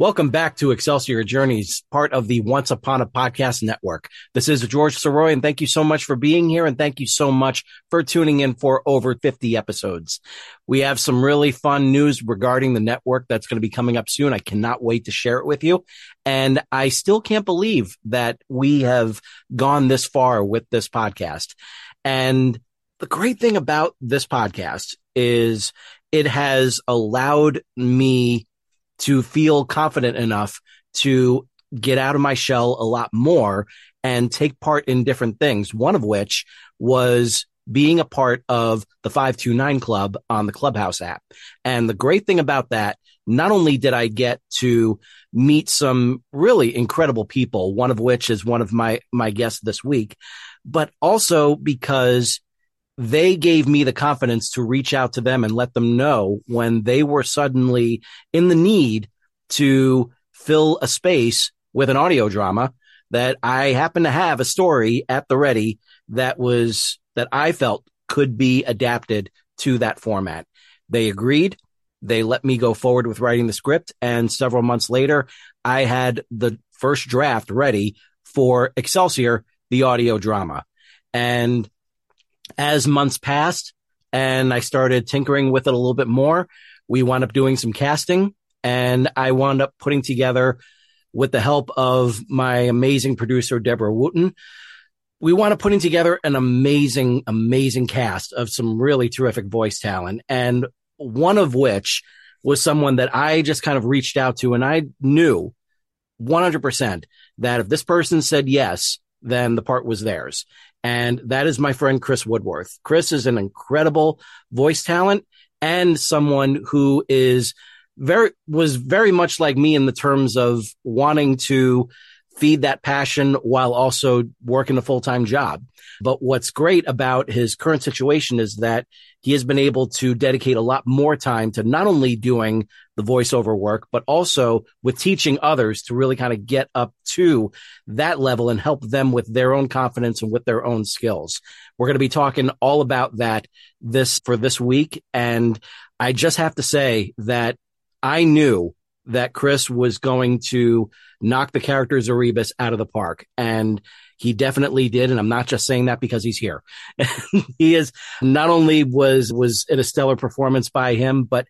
Welcome back to Excelsior Journeys, part of the Once Upon a Podcast Network. This is George Sirois, and thank you so much for being here, and thank you so much for tuning in for over 50 episodes. We have some really fun news regarding the network that's going to be coming up soon. I cannot wait to share it with you. And I still can't believe that we have gone this far with this podcast. And the great thing about this podcast is it has allowed me to feel confident enough to get out of my shell a lot more and take part in different things. One of which was being a part of the 529 club on the Clubhouse app. And the great thing about that, not only did I get to meet some really incredible people, one of which is one of my, my guests this week, but also because they gave me the confidence to reach out to them and let them know when they were suddenly in the need to fill a space with an audio drama that I happened to have a story at the ready that was, that I felt could be adapted to that format. They agreed. They let me go forward with writing the script. And several months later, I had the first draft ready for Excelsior, the audio drama. And as months passed and I started tinkering with it a little bit more, we wound up doing some casting and I wound up putting together with the help of my amazing producer, Deborah Wooten. We wound up putting together an amazing, amazing cast of some really terrific voice talent. And one of which was someone that I just kind of reached out to and I knew 100% that if this person said yes, then the part was theirs. And that is my friend Chris Woodworth. Chris is an incredible voice talent and someone who is very, was very much like me in the terms of wanting to feed that passion while also working a full-time job. But what's great about his current situation is that he has been able to dedicate a lot more time to not only doing the voiceover work, but also with teaching others to really kind of get up to that level and help them with their own confidence and with their own skills. We're going to be talking all about that this for this week. And I just have to say that I knew that Chris was going to knock the character Zaribus out of the park. And he definitely did. And I'm not just saying that because he's here. he is not only was, was it a stellar performance by him, but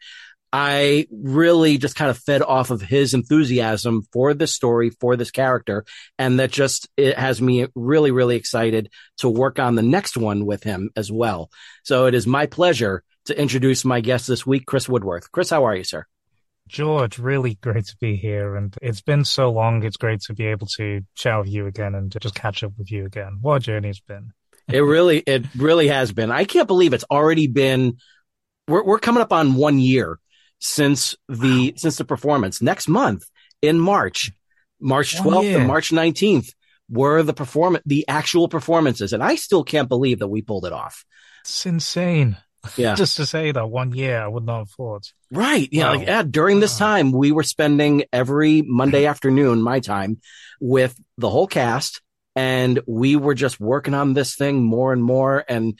I really just kind of fed off of his enthusiasm for this story, for this character. And that just, it has me really, really excited to work on the next one with him as well. So it is my pleasure to introduce my guest this week, Chris Woodworth. Chris, how are you, sir? George, really great to be here. And it's been so long. It's great to be able to chat with you again and to just catch up with you again. What a journey it's been. it really, it really has been. I can't believe it's already been, we're, we're coming up on one year since the, wow. since the performance next month in March, March 12th and March 19th were the perform the actual performances. And I still can't believe that we pulled it off. It's insane. Yeah. Just to say that one year I would not have thought. Right. Yeah. Wow. Like yeah, during this time, we were spending every Monday afternoon, my time with the whole cast and we were just working on this thing more and more. And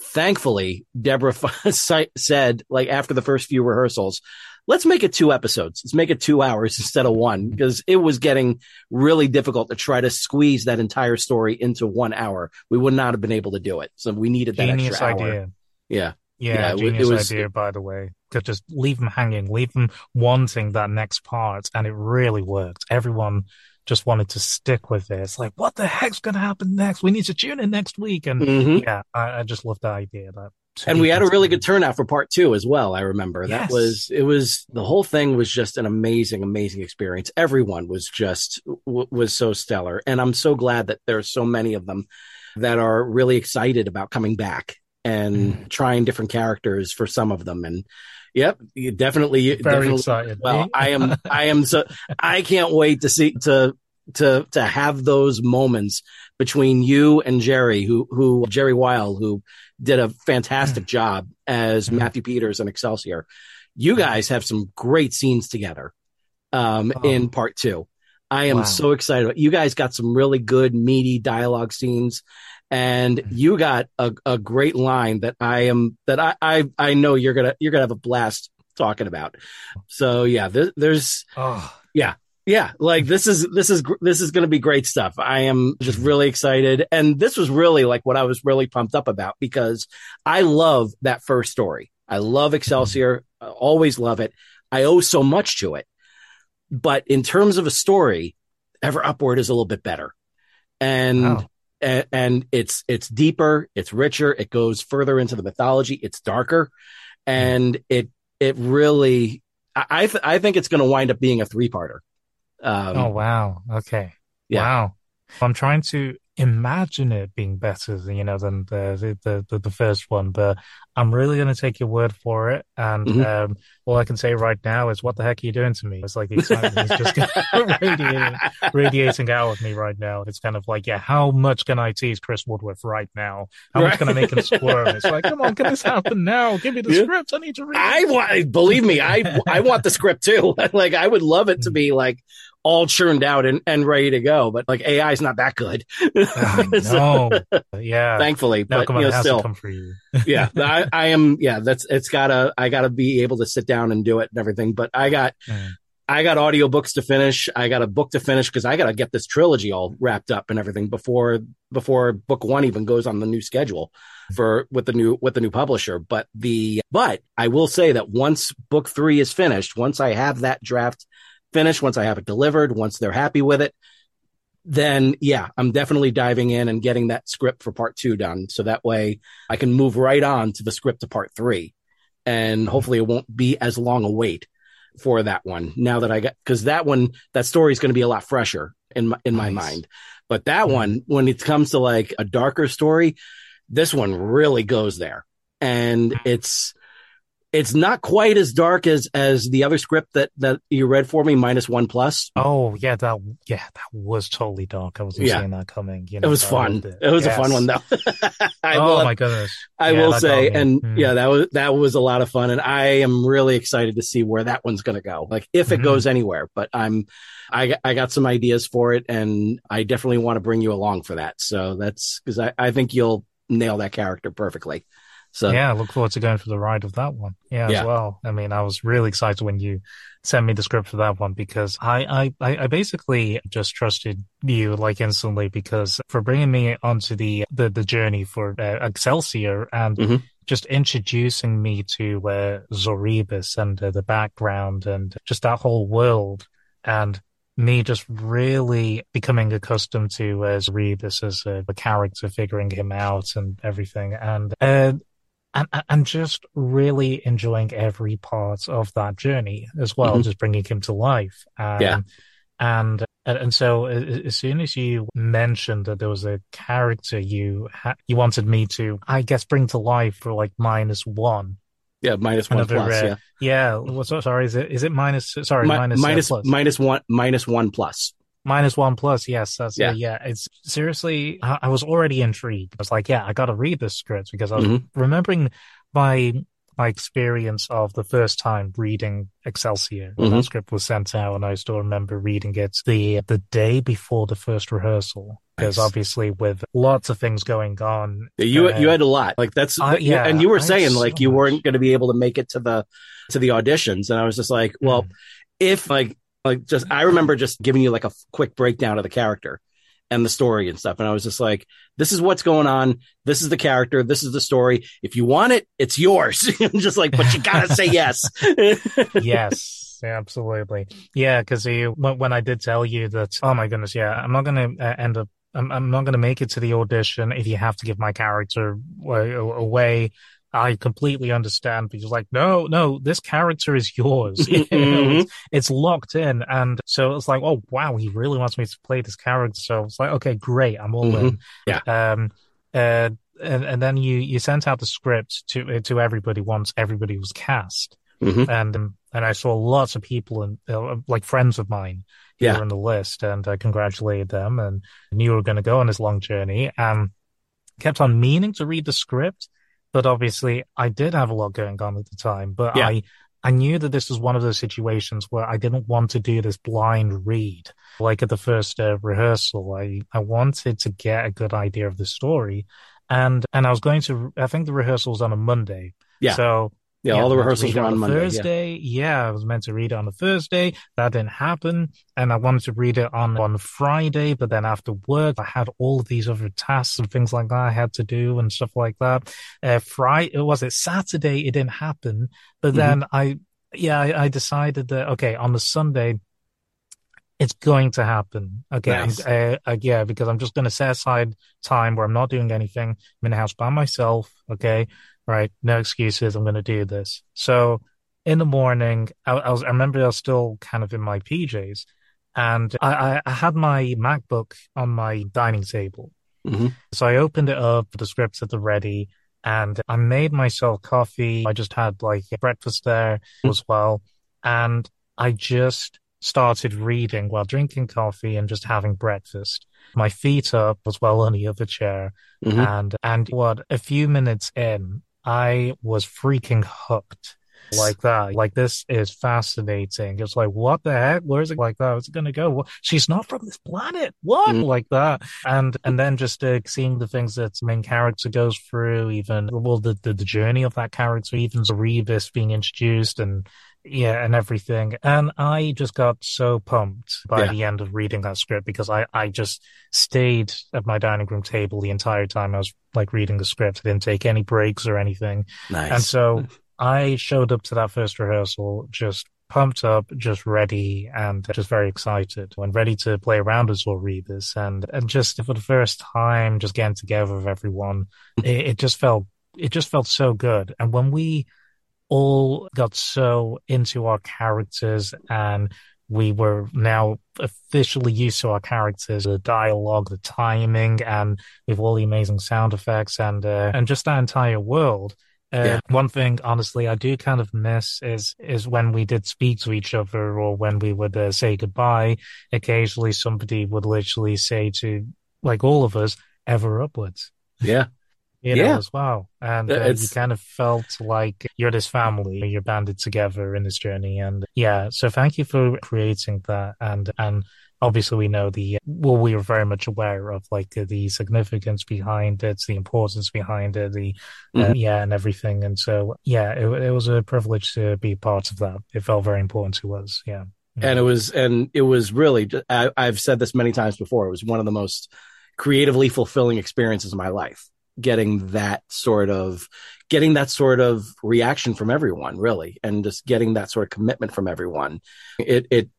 thankfully, Deborah said like after the first few rehearsals, let's make it two episodes. Let's make it two hours instead of one mm-hmm. because it was getting really difficult to try to squeeze that entire story into one hour. We would not have been able to do it. So we needed that Genius extra idea. hour. Yeah. Yeah, Yeah, it genius was- idea, by the way. To just leave them hanging, leave them wanting that next part, and it really worked. Everyone just wanted to stick with this. Like, what the heck's going to happen next? We need to tune in next week. And Mhm. yeah, I, I just love the idea. That and we had a really good turnout for part two as well. I remember that was, it was, the whole thing was just an amazing, amazing experience. Everyone was just, w- was so stellar. And I'm so glad that there's so many of them that are really excited about coming back and trying different characters for some of them. And yep, you definitely, Very definitely excited. well, I am, I am so, I can't wait to see, to, to, to have those moments between you and Jerry, who, who, Jerry Weil, who did a fantastic mm. job as mm-hmm. Matthew Peters and Excelsior. You mm-hmm. guys have some great scenes together, um, Oh. in part two. I am Wow. so excited. You guys got some really good, meaty dialogue scenes. And mm-hmm. you got a, a great line that I am that I, I I know you're gonna you're gonna have a blast talking about. So yeah, there, there's oh, yeah, like this is this is this is going to be great stuff. I am just really excited, and this was really like what I was really pumped up about because I love that first story. I love Excelsior, I always love it. I owe so much to it, but in terms of a story, Ever Upward is a little bit better, and Wow. And, and it's it's deeper, it's richer, it goes further into the mythology, it's darker, and it it really I I, th- I think it's going to wind up being a three parter. Um, oh wow. Okay. yeah. Wow. I'm trying to imagine it being better than you know than the the the, the first one, but I'm really going to take your word for it. And Mhm. um, all I can say right now is, "What the heck are you doing to me?" It's like the excitement is just radiating, radiating out of me right now. It's kind of like, yeah, how much can I tease Chris Woodworth right now? How much can I make him squirm? It's like, come on, can this happen now? Give me the Yeah. script. I need to read. I want, believe me, I I want the script too. like I would love it to be like all churned out and, and ready to go, but like AI is not that good. So, know. yeah. thankfully, now, but you know, still, come for you. yeah, I, I am. Yeah, that's it's gotta. I gotta be able to sit down and do it and everything. But I got, Mm. I got audiobooks to finish. I got a book to finish because I got to get this trilogy all wrapped up and everything before before book one even goes on the new schedule for with the new with the new publisher. But the but I will say that once book three is finished, once I have that draft finished, once I have it delivered, once they're happy with it, then yeah, I'm definitely diving in and getting that script for part two done. So that way I can move right on to the script to part three. And hopefully it won't be as long a wait for that one. Now that I got, cause that one, that story is going to be a lot fresher in my, in my Nice. mind. But that mm-hmm. one, when it comes to like a darker story, this one really goes there. And mm-hmm. it's, it's not quite as dark as as the other script that that you read for me minus one plus Oh yeah, that yeah, that was totally dark. I wasn't Yeah. seeing that coming. You know, it was fun loved it, was a fun one though I oh will my goodness! I Yeah, will say, and Mm. yeah, that was that was a lot of fun, and I am really excited to see where that one's going to go. Like if it Mhm. goes anywhere, but I'm, I I got some ideas for it, and I definitely want to bring you along for that. So that's because I I think you'll nail that character perfectly. So yeah, I look forward to going for the ride of that one. Yeah, Yeah. as well. I mean, I was really excited when you sent me the script for that one because I, I, I basically just trusted you like instantly because for bringing me onto the, the, the journey for uh, Excelsior and Mhm. just introducing me to uh, Zoribus and uh, the background and just that whole world and me just really becoming accustomed to uh, Zoribus as a, a character, figuring him out and everything. And, uh, and and just really enjoying every part of that journey as well, Mhm. just bringing him to life. Um, Yeah. And and so as soon as you mentioned that there was a character you ha- you wanted me to, I guess, bring to life for like minus one. yeah, minus one Another, plus. uh, yeah, Yeah. What's sorry? Is it is it minus? Sorry, Mi- minus uh, minus plus. minus one minus one plus. Minus one plus, yes, that's Yeah. yeah. yeah. It's seriously, I, I was already intrigued. I was like, yeah, I got to read this script because I was Mhm. remembering my my experience of the first time reading Excelsior when Mhm. that script was sent out, and I still remember reading it the the day before the first rehearsal. Because Nice. obviously, with lots of things going on, You uh, you had a lot like that's I- yeah, and you were I saying so like you weren't going to be able to make it to the to the auditions, and I was just like, well, Mm. if like like just I remember just giving you like a quick breakdown of the character and the story and stuff, and I was just like, this is what's going on, this is the character, this is the story. If you want it, it's yours. I'm just like, but you gotta say yes. yes, absolutely. Yeah, because when, when I did tell you that, oh my goodness, yeah, I'm not going to uh, end up, I'm, I'm not going to make it to the audition if you have to give my character away. I completely understand because like, no, no, this character is yours. Mhm. it's, it's locked in. And so it's like, oh, wow, he really wants me to play this character. So it's like, okay, great. I'm all in. Mhm. Yeah. Um, uh, and, and then you, you sent out the script to, to everybody once everybody was cast. Mhm. And, um, and I saw lots of people and uh, like friends of mine who Yeah. were on the list and I congratulated them and knew we were going to go on this long journey and kept on meaning to read the script. But obviously I did have a lot going on at the time, but Yeah. I, I knew that this was one of those situations where I didn't want to do this blind read. Like at the first uh, rehearsal, I, I wanted to get a good idea of the story. And, and I was going to, I think the rehearsal was on a Monday. Yeah. So Yeah, all the rehearsals meant to read were it on Monday. Thursday. Yeah. I was meant to read it on a Thursday. That didn't happen. And I wanted to read it on, on Friday, but then after work, I had all of these other tasks and things like that I had to do and stuff like that. Uh, Friday, was it Saturday? It didn't happen. But Mhm. then I, yeah, I, I decided that, okay, on the Sunday, it's going to happen. Okay. Nice. uh, uh, yeah, because I'm just going to set aside time where I'm not doing anything. I'm in the house by myself. Okay. Right. No excuses. I'm going to do this. So in the morning, I, I was, I remember I was still kind of in my PJs and I, I, had my MacBook on my dining table. Mhm. So I opened it up, the scripts at the ready, and I made myself coffee. I just had like breakfast there as well. And I just started reading while drinking coffee and just having breakfast. My feet up as well on the other chair. Mhm. And, and what, a few minutes in, I was freaking hooked like that. Like this is fascinating. It's like, what the heck? Where is it like that? Where's it going to go? What? She's not from this planet. What? Mm. Like that. And, and then just uh, seeing the things that the main character goes through, even, well, the, the, the journey of that character, even Rebus being introduced and, yeah, and everything. And I just got so pumped by Yeah. the end of reading that script because I, I just stayed at my dining room table the entire time I was like reading the script. I didn't take any breaks or anything. Nice. And so I showed up to that first rehearsal just pumped up, just ready and just very excited and ready to play around with Zor Rebus. And, and just for the first time, just getting together with everyone, it, it just felt, it just felt so good. And when we all got so into our characters and we were now officially used to our characters, the dialogue, the timing, and with all the amazing sound effects and, uh, and just that entire world. Uh, Yeah. One thing, honestly, I do kind of miss is is when we did speak to each other or when we would uh, say goodbye. Occasionally, somebody would literally say to like all of us, "Ever upwards." yeah. You know, Yeah. as well, and uh, you kind of felt like you're this family, you're banded together in this journey, and yeah. So thank you for creating that, and and obviously we know the well, we are very much aware of like the significance behind it, the importance behind it, the uh, Mhm. yeah, and everything, and so yeah, it, it was a privilege to be part of that. It felt very important to us, yeah. and it was and it was really I, i've said this many times before it was one of the most creatively fulfilling experiences of my life getting that sort of getting that sort of reaction from everyone really and just getting that sort of commitment from everyone it it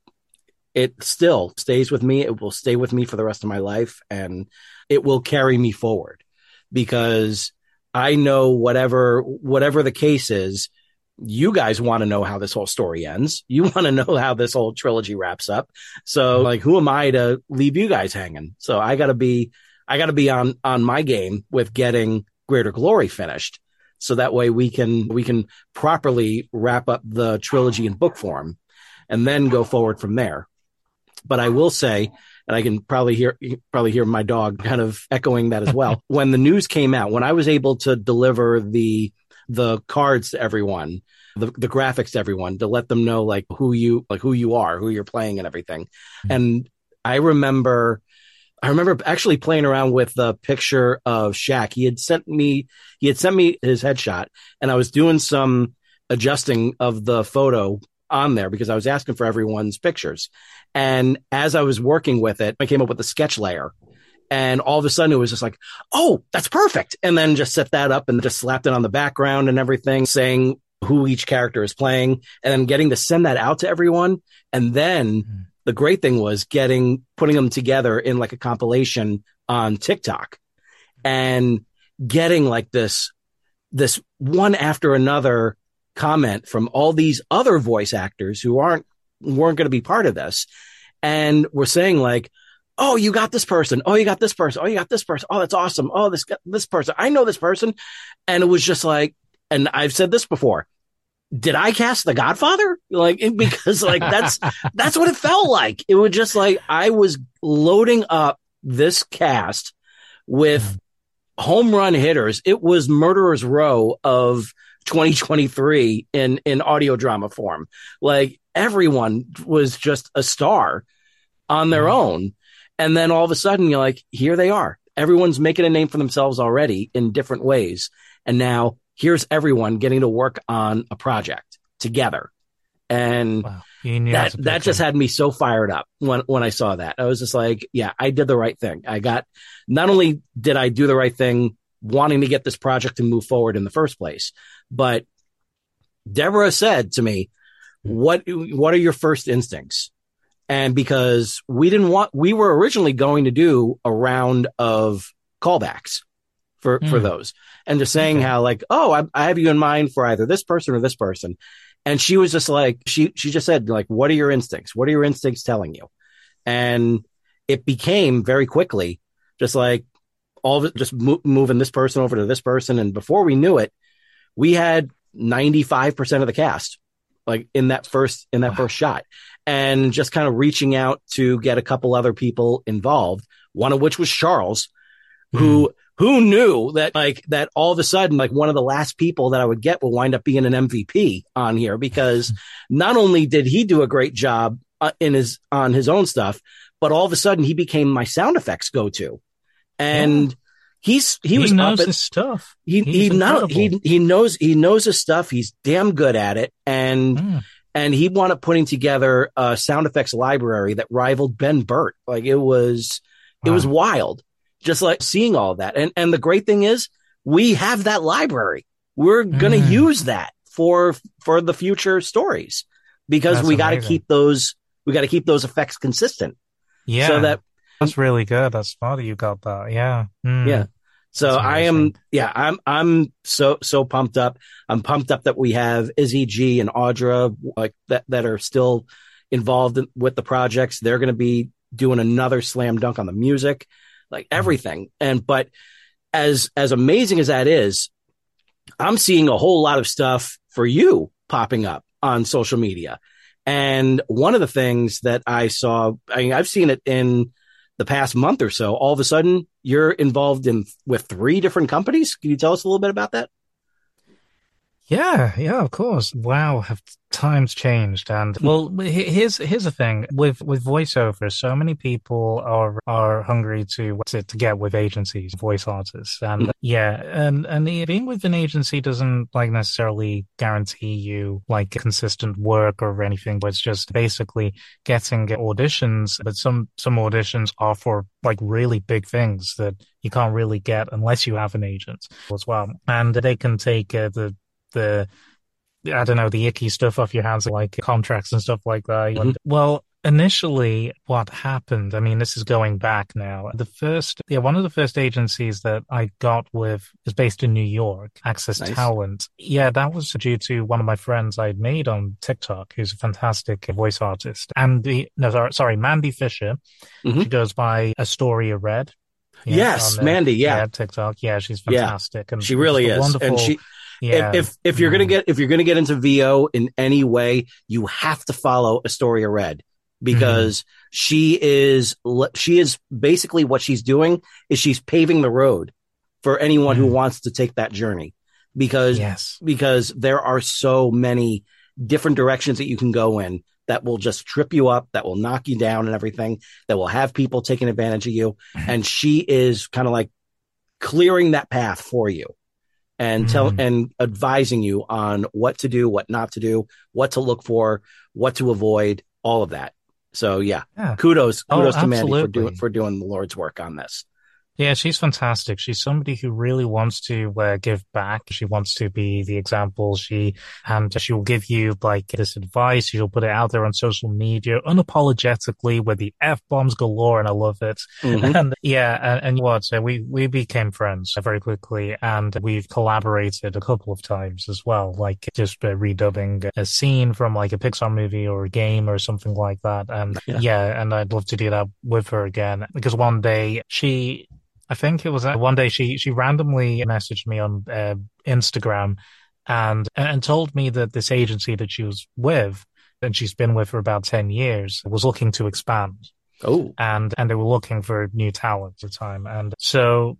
it still stays with me it will stay with me for the rest of my life and it will carry me forward because i know whatever whatever the case is you guys want to know how this whole story ends. You want to know how this whole trilogy wraps up. So like, who am I to leave you guys hanging? So I gotta be, I gotta be on, on my game with getting greater glory finished. So that way we can, we can properly wrap up the trilogy in book form and then go forward from there. But I will say, and I can probably hear, probably hear my dog kind of echoing that as well. when the news came out, when I was able to deliver the, the cards to everyone, the, the graphics to everyone to let them know like who you like who you are, who you're playing and everything. Hmm. And I remember I remember actually playing around with the picture of Shaq. He had sent me he had sent me his headshot and I was doing some adjusting of the photo on there because I was asking for everyone's pictures. And as I was working with it, I came up with a sketch layer and all of a sudden it was just like, oh, that's perfect. And then just set that up and just slapped it on the background and everything, saying who each character is playing and then getting to send that out to everyone. And then mm-hmm. The great thing was getting, putting them together in like a compilation on TikTok and getting like this, this one after another comment from all these other voice actors who aren't, weren't going to be part of this. And we're saying like, oh, you got this person. Oh, you got this person. Oh, you got this person. Oh, that's awesome. Oh, this this person. I know this person, and it was just like, and I've said this before. Did I cast The Godfather? Like because like that's that's what it felt like. It was just like I was loading up this cast with mm-hmm. home run hitters. It was Murderer's Row of 2023 in in audio drama form. Like everyone was just a star on their mm-hmm. own. And then all of a sudden you're like, here they are. Everyone's making a name for themselves already in different ways. And now here's everyone getting to work on a project together. And Wow. You knew it that was a big that just had me so fired up when when I saw that. I was just like, yeah, I did the right thing. I got not only did I do the right thing wanting to get this project to move forward in the first place, but Deborah said to me, "What what are your first instincts?" And because we didn't want we were originally going to do a round of callbacks for for Hmm. those and just saying Okay. how like, "Oh, I, I have you in mind for either this person or this person." And she was just like, she, she just said, like, what are your instincts? What are your instincts telling you? And it became very quickly just like all of it, just mo- moving this person over to this person. And before we knew it, we had 95% of the cast, like in that first, in that Wow. first shot and just kind of reaching out to get a couple other people involved, one of which was Charles, who, who knew that like that all of a sudden, like one of the last people that I would get will wind up being an MVP on here because not only did he do a great job uh, in his, on his own stuff, but all of a sudden he became my sound effects go to. And he's, he, He, was knows up at, his stuff. he, He's he not, he, he knows, he knows his stuff. He's damn good at it. And, Mm. and he wound up putting together a sound effects library that rivaled Ben Burtt. Like it was, it was wild. Just like seeing all that. And, and the great thing is we have that library. We're going to Mm. use that for, for the future stories because That's we got to keep those, we got to keep those effects consistent. Yeah. So that, that's really good. That's smart that you got that. Yeah. Mm. yeah. So I am, yeah, I'm, I'm so, so pumped up. I'm pumped up that we have Izzy G and Audra like that, that are still involved in, with the projects. They're going to be doing another slam dunk on the music, like mm-hmm. everything. And, but as, as amazing as that is, I'm seeing a whole lot of stuff for you popping up on social media. And one of the things that I saw, I mean, I've seen it in the past month or so. All of a sudden, you're involved in with three different companies. Can you tell us a little bit about that? Yeah, yeah, of course. Wow, have times changed? And well, here's here's the thing with with voiceovers. So many people are are hungry to to, to get with agencies, voice artists, and yeah, and and being with an agency doesn't like necessarily guarantee you like consistent work or anything. But it's just basically getting auditions. But some some auditions are for like really big things that you can't really get unless you have an agent as well, and they can take uh, the the I don't know the icky stuff off your hands like contracts and stuff like that. Mhm. Well, initially, what happened? I mean, this is going back now. The first, yeah, one of the first agencies that I got with is based in New York, Access Nice. Talent. Yeah, that was due to one of my friends I'd made on TikTok, who's a fantastic voice artist. And the no, sorry, sorry, Mandy Fisher. Mhm. She goes by Astoria Red. Yeah, yes, on, uh, Mandy. Yeah, TikTok. Yeah, she's Yeah. fantastic. And she really is. Wonderful. And she, yeah. if, if if you're gonna Mm. get if you're gonna get into VO in any way, you have to follow Astoria Red because she is she is basically what she's doing is she's paving the road for anyone who Mhm. wants to take that journey because yes. because there are so many different directions that you can go in that will just trip you up, that will knock you down and everything, that will have people taking advantage of you. And she is kind of like clearing that path for you and tell Mhm. and advising you on what to do, what not to do, what to look for, what to avoid, all of that. So yeah, Yeah. kudos, Oh, kudos to Mandy for doing for doing the Lord's work on this. Yeah, she's fantastic. She's somebody who really wants to uh, give back. She wants to be the example. She and she will give you like this advice. She'll put it out there on social media unapologetically with the f bombs galore, and I love it. Mhm. And yeah, and, and what? So we we became friends very quickly, and we've collaborated a couple of times as well, like just uh, redubbing a scene from like a Pixar movie or a game or something like that. And Yeah. yeah, and I'd love to do that with her again because one day she I think it was uh, one day she she randomly messaged me on uh, Instagram and and told me that this agency that she was with and she's been with for about 10 years was looking to expand. Oh, and and they were looking for new talent at the time. And so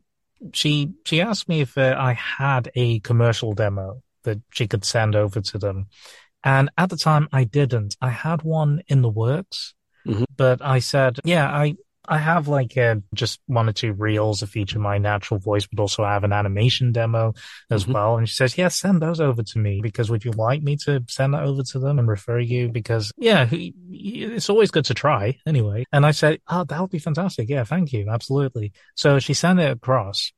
she she asked me if uh, I had a commercial demo that she could send over to them. And at the time I didn't. I had one in the works. Mhm. but I said yeah I I have like uh, just one or two reels of each of my natural voice, but also I have an animation demo as Mhm. well. And she says, yeah, send those over to me because would you like me to send that over to them and refer you? Because yeah, it's always good to try anyway. And I said, oh, that would be fantastic. Yeah, thank you. Absolutely. So she sent it across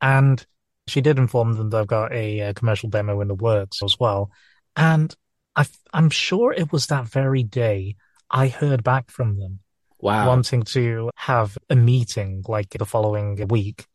and she did inform them that I've got a, uh commercial demo in the works as well. And I, I'm sure it was that very day I heard back from them wow. wanting to have a meeting like the following week.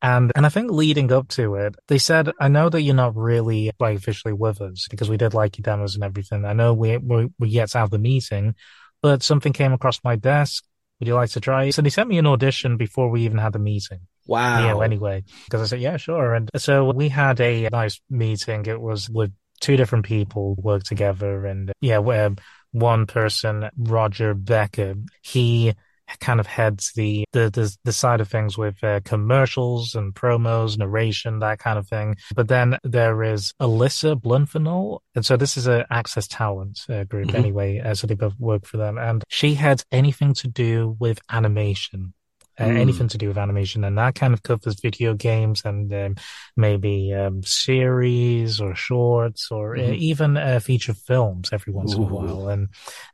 And and I think leading up to it, they said, I know that you're not really like officially with us because we did like your demos and everything. I know we we we yet to have the meeting, but something came across my desk. Would you like to try? So they sent me an audition before we even had the meeting. wow. Yeah, anyway, because I said, yeah, sure. And so we had a nice meeting. It was with two different people work together. And yeah, where one person, Roger Becker, he kind of heads the, the, the, the side of things with uh, commercials and promos, narration, that kind of thing. But then there is Alyssa Blunfenol. And so this is a Access Talent uh, group Mhm. anyway. Uh, so they both work for them. And she heads anything to do with animation uh, Mm. anything to do with animation, and that kind of covers video games and um, maybe um, series or shorts or uh, Mhm. even uh, feature films every once in a while. And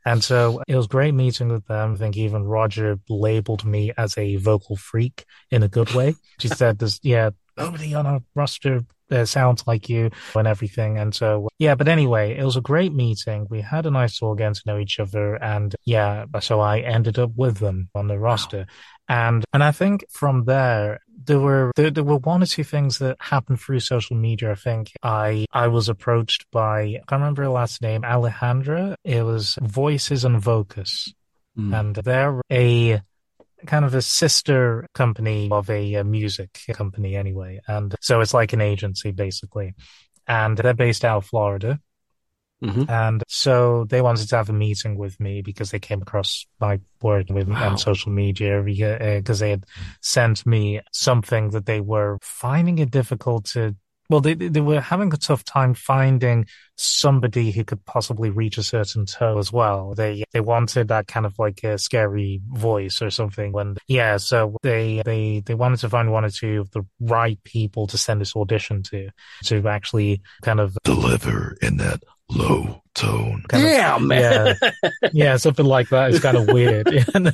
and so it was great meeting with them. I think even Roger labeled me as a vocal freak in a good way. She said, "There's yeah." Nobody on our roster uh, sounds like you and everything. And so, yeah, but anyway, it was a great meeting. We had a nice talk, getting to know each other. And yeah, so I ended up with them on the roster. And, and I think from there, there were, there, there were one or two things that happened through social media. I think I, I was approached by, I can't remember her last name, Alejandra. It was Voices and Vocus. Mm. And they're a, kind of a sister company of a, uh music company anyway. And so it's like an agency basically. And they're based out of Florida. Mhm. And so they wanted to have a meeting with me because they came across my work with Wow. on social media because they had sent me something that they were finding it difficult to. Well, they they were having a tough time finding somebody who could possibly reach a certain tone as well. They they wanted that kind of like a scary voice or something. When yeah, so they they they wanted to find one or two of the right people to send this audition to to actually kind of deliver in that low tone. kind of- Damn, man. yeah, yeah, something like that is kind of weird. and,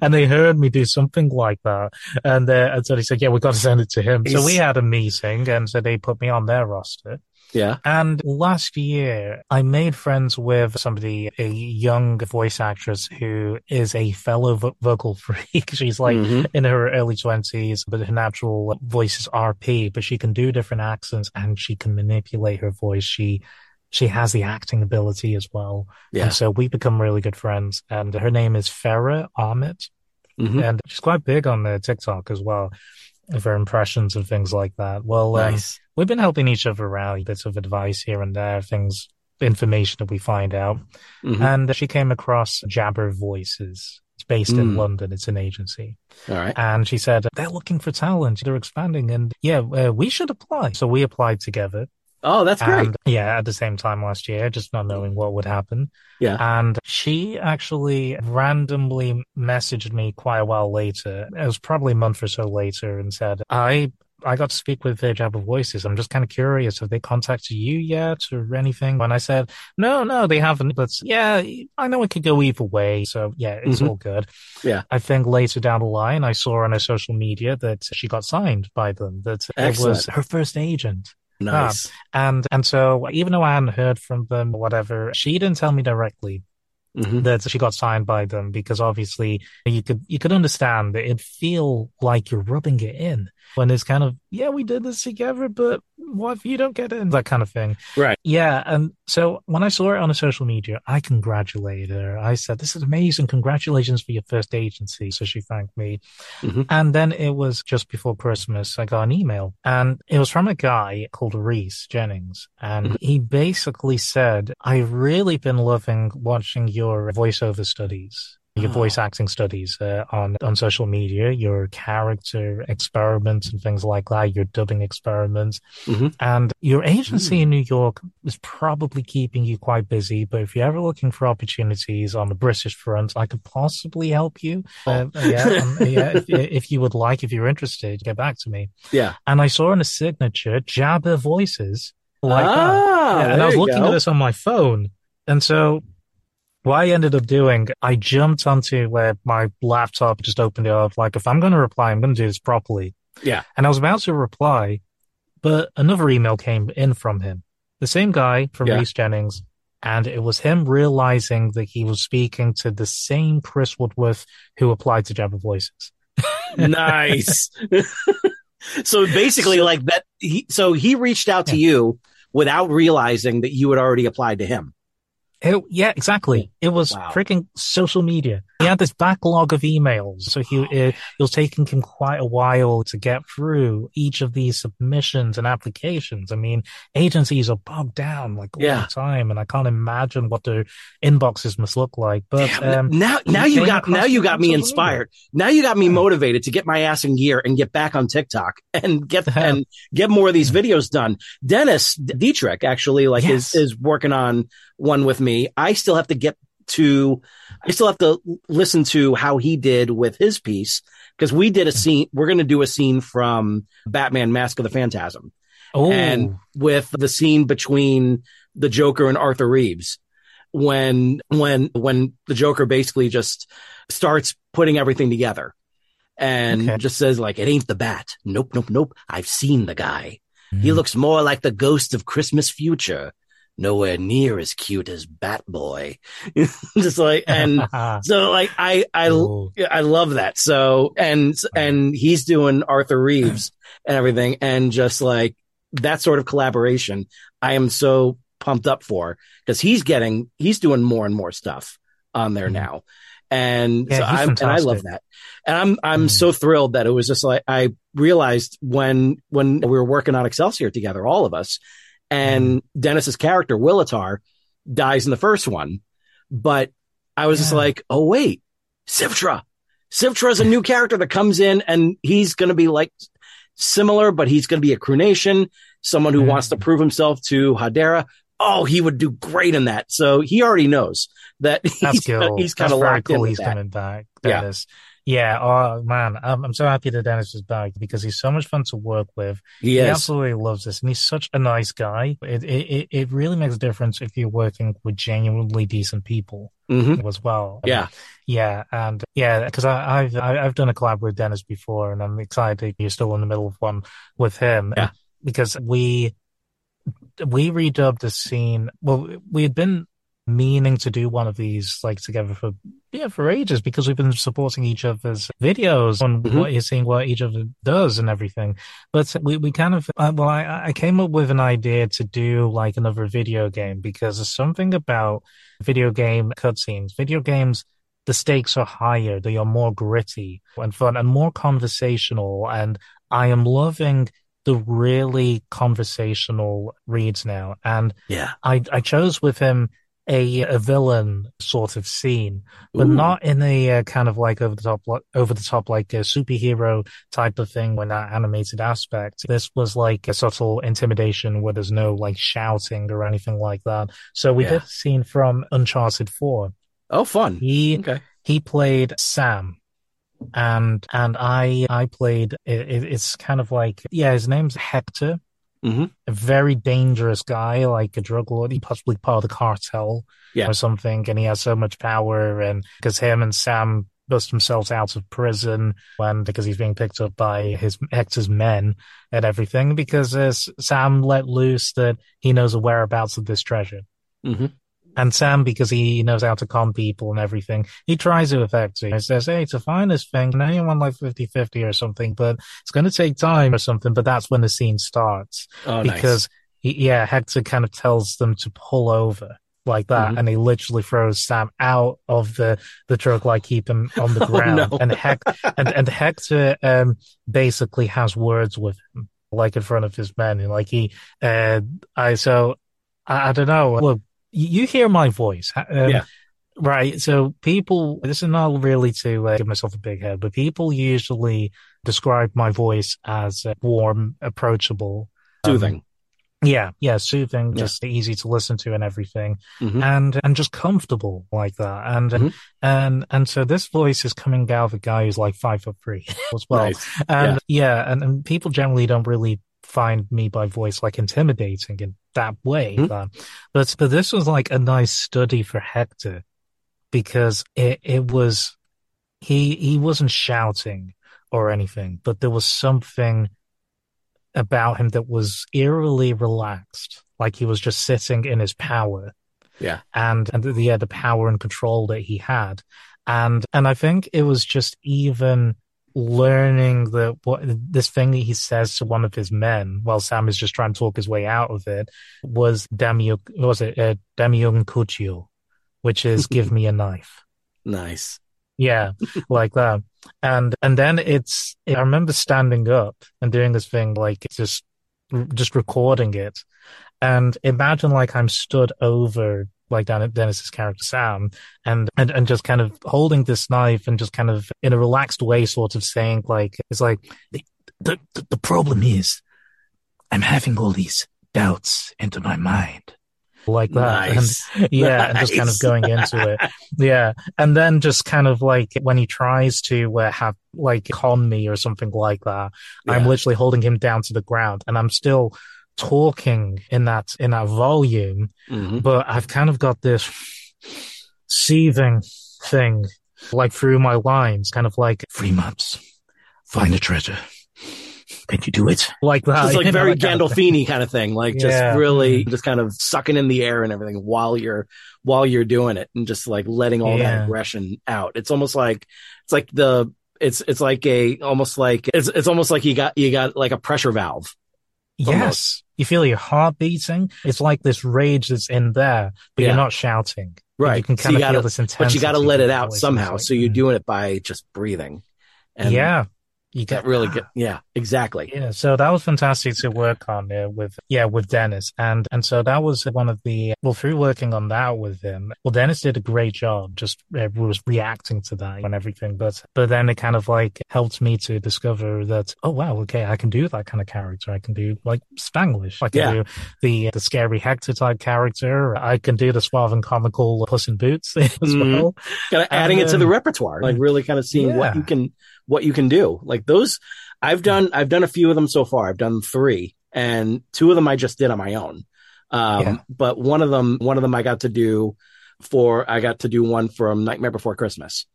and they heard me do something like that, and uh, and so they said, "Yeah, we've got to send it to him." So we had a meeting, and so they put me on their roster. Yeah. And last year, I made friends with somebody, a young voice actress who is a fellow vo- vocal freak. She's like Mhm. in her early twenties, but her natural voice is RP, but she can do different accents and she can manipulate her voice. She, she has the acting ability as well. Yeah. And so we become really good friends. And her name is Farah Ahmed. Mhm. And she's quite big on the TikTok as well for impressions and things like that. Well, um, we've been helping each other out, bits of advice here and there, things, information that we find out. Mhm. And she came across Jabba Voices. It's based in Mm. London. It's an agency. All right. And she said, they're looking for talent. They're expanding. And yeah, uh, we should apply. So we applied together. Oh, that's great. And yeah, at the same time last year, just not knowing what would happen. Yeah. And she actually randomly messaged me quite a while later. It was probably a month or so later and said, I I got to speak with uh, Jabba Voices. I'm just kind of curious. Have they contacted you yet or anything? When I said, no, no, they haven't. But yeah, I know it could go either way. So yeah, it's Mhm. all good. Yeah. I think later down the line, I saw on her social media that she got signed by them, that it was her first agent. Nice. And, and so even though I hadn't heard from them or whatever, she didn't tell me directly Mhm. that she got signed by them because obviously you could you could understand that it'd feel like you're rubbing it in when it's kind of yeah we did this together but what if you don't get in that kind of thing. Right. yeah and so when I saw it on a social media I congratulated her. I said this is amazing. Congratulations for your first agency. So she thanked me. Mhm. and then it was just before Christmas I got an email and it was from a guy called Reese Jennings and he basically said I've really been loving watching your voiceover studies your Oh. voice acting studies uh, on on social media, your character experiments and things like that, your dubbing experiments, Mhm. and your agency in New York is probably keeping you quite busy. But if you're ever looking for opportunities on the British front, I could possibly help you. Uh, yeah, um, yeah. If, if you would like, if you're interested, get back to me. Yeah. And I saw in a signature Jabba Voices like that. Ah, Yeah, and I was looking go. at this on my phone. And so what I ended up doing, I jumped onto where my laptop just opened it up. Like, if I'm going to reply, I'm going to do this properly. Yeah. And I was about to reply, but another email came in from him. The same guy from Yeah. Reese Jennings. And it was him realizing that he was speaking to the same Chris Woodworth who applied to Jabba Voices. nice. so basically, like that. He, so he reached out to you without realizing that you had already applied to him. It, yeah, exactly. It was Wow. freaking social media. He had this backlog of emails, so he it, it was taking him quite a while to get through each of these submissions and applications. I mean, agencies are bogged down like all Yeah. the time, and I can't imagine what their inboxes must look like. But um, now, now you got, now you got me inspired. Now you got me motivated to get my ass in gear and get back on TikTok and get and get more of these videos done. Dennis Dietrich actually like Yes. is is working on one with me. I still have to get to, I still have to listen to how he did with his piece because we did a scene. We're going to do a scene from Batman: Mask of the Phantasm Oh, and with the scene between the Joker and Arthur Reeves when when when the Joker basically just starts putting everything together and Okay. just says like it ain't the bat. Nope, nope, nope. I've seen the guy. He Mhm. looks more like the ghost of Christmas future. Nowhere near as cute as Batboy. just like and so like I I Oh. yeah, I love that. So and and he's doing Arthur Reeves and everything, and just like that sort of collaboration, I am so pumped up for because he's getting he's doing more and more stuff on there Mhm. now, and Yeah, so I'm and I love that, and I'm I'm Mhm. so thrilled that it was just like I realized when when we were working on Excelsior together, all of us, and Dennis's character Willatar dies in the first one, but I was just like, oh wait, Sivtra. Sivtra is a new character that comes in and he's going to be like similar, but he's going to be a crunation, someone who Mhm. wants to prove himself to Hadera. Oh, he would do great in that. So he already knows that That's he's, cool. he's kind of locked in cool. with He's that. coming back, Yeah. Dennis. Yeah. Oh man, I'm, I'm so happy that Dennis is back because he's so much fun to work with. He He absolutely loves this, and he's such a nice guy. It it it- really makes a difference if you're working with genuinely decent people Mhm. as well. Yeah. yeah, and yeah, because I've I- I've done a collab with Dennis before, and I'm excited you're still in the middle of one with him. Yeah. because we we redubbed the scene. Well, we had been meaning to do one of these like together for yeah for ages because we've been supporting each other's videos on Mhm. what you're seeing what each other does and everything but we, we kind of uh, well I, I came up with an idea to do like another video game because there's something about video game cutscenes video games the stakes are higher they are more gritty and fun and more conversational and i am loving the really conversational reads now and Yeah. I, I chose with him a a villain sort of scene, but Ooh. not in a uh, kind of like over the top, like, over the top like a superhero type of thing when that animated aspect. This was like a subtle intimidation where there's no like shouting or anything like that. So we Yeah. did a scene from Uncharted Four. Oh, fun. He Okay. he played Sam. and and I I played. It, it's kind of like yeah, his name's Hector. Mhm. A very dangerous guy, like a drug lord. He possibly part of the cartel Yeah. or something, and he has so much power. And because him and Sam bust themselves out of prison when because he's being picked up by his Hector's men and everything, because uh, Sam let loose that he knows the whereabouts of this treasure. Mhm. And Sam, because he knows how to con people and everything, he tries to affect it. He says, hey, to find this thing, now you want like 50-50 or something, but it's going to take time or something. But that's when the scene starts. Oh, nice. because, he, yeah, Hector kind of tells them to pull over like that. Mhm. And he literally throws Sam out of the, the truck, like keep him on the Oh, ground. no. And, and, and Hector, um, basically has words with him, like in front of his men. And like he, uh, I, so I, I don't know. Look, you hear my voice. Um, Yeah. Right. So people, this is not really to uh, give myself a big head, but people usually describe my voice as uh, warm, approachable. um, Soothing. yeah. Yeah. Soothing, Yeah. just easy to listen to and everything Mhm. and, and just comfortable like that. And, Mhm. and, and so this voice is coming out of a guy who's like five foot three as well. Nice. And yeah, and, and people generally don't really find me by voice like intimidating in that way. Mhm. But, but but this was like a nice study for Hector because it it was he he wasn't shouting or anything, but there was something about him that was eerily relaxed, like he was just sitting in his power Yeah. and and the, yeah the power and control that he had and and i think it was just even learning that what this thing that he says to one of his men while sam is just trying to talk his way out of it was demiung was it uh, Cuccio, which is give me a knife Nice. yeah, like that. And and then it's I remember standing up and doing this thing like just just recording it. And imagine like I'm stood over like Dennis's character Sam and, and and just kind of holding this knife and just kind of in a relaxed way sort of saying like it's like the the, the problem is I'm having all these doubts into my mind like that. Nice. And yeah, and just kind of going into it. Yeah. And then just kind of like when he tries to uh, have like con me or something like that, I'm literally holding him down to the ground and I'm still talking in that, in that volume, Mhm. but I've kind of got this seething thing like through my lines, kind of like three months, find a treasure. Can you do it? Like that. It's like very that kind of thing. Gandolfini kind of thing, like just Yeah. really just kind of sucking in the air and everything while you're while you're doing it and just like letting all that aggression out. It's almost like it's like the it's it's like a almost like it's it's almost like you got you got like a pressure valve. Yes. You feel your heart beating. It's like this rage that's in there, but Yeah. you're not shouting. Right. You can So kind you of gotta- feel this intensity. But you got to let it out somehow. So you're mm. doing it by just breathing. yeah. You That get really good. Yeah, exactly. Yeah, so that was fantastic to work on uh, with yeah with Dennis, and and so that was one of the well through working on that with him. Well, Dennis did a great job, just uh, was reacting to that and everything, but but then it kind of like helped me to discover that oh wow okay I can do that kind of character. I can do like Spanglish. I can Yeah. do the the scary Hector type character. I can do the suave and comical Puss in Boots as Mhm. well. kind of adding And, it to the repertoire, like really kind of seeing what you can, what you can do. Like those, I've done, I've done a few of them so far. I've done three and two of them I just did on my own. Um, Yeah. but one of them, one of them I got to do for, I got to do one from Nightmare Before Christmas.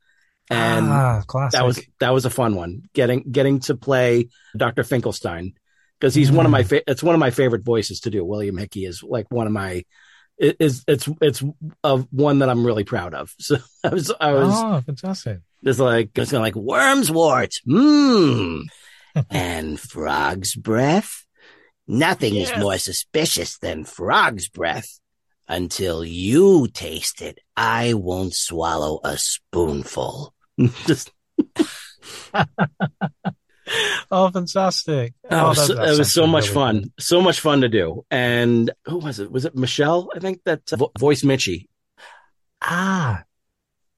And ah, that was, that was a fun one. Getting, getting to play Dr. Finkelstein because he's one of Mm. my, fa- it's one of my favorite voices to do. William Hickey is like one of my, is it's it's of one that I'm really proud of. So I was I was oh fantastic. just like it's like worm's wart, mmm, and frog's breath. Nothing is more suspicious than frog's breath. Until you taste it, I won't swallow a spoonful. just Oh, fantastic! Oh, Oh, it was, that- that it was so much really fun, so much fun to do. And who was it? Was it Michelle? I think that uh, vo- voice Mitchie. Ah,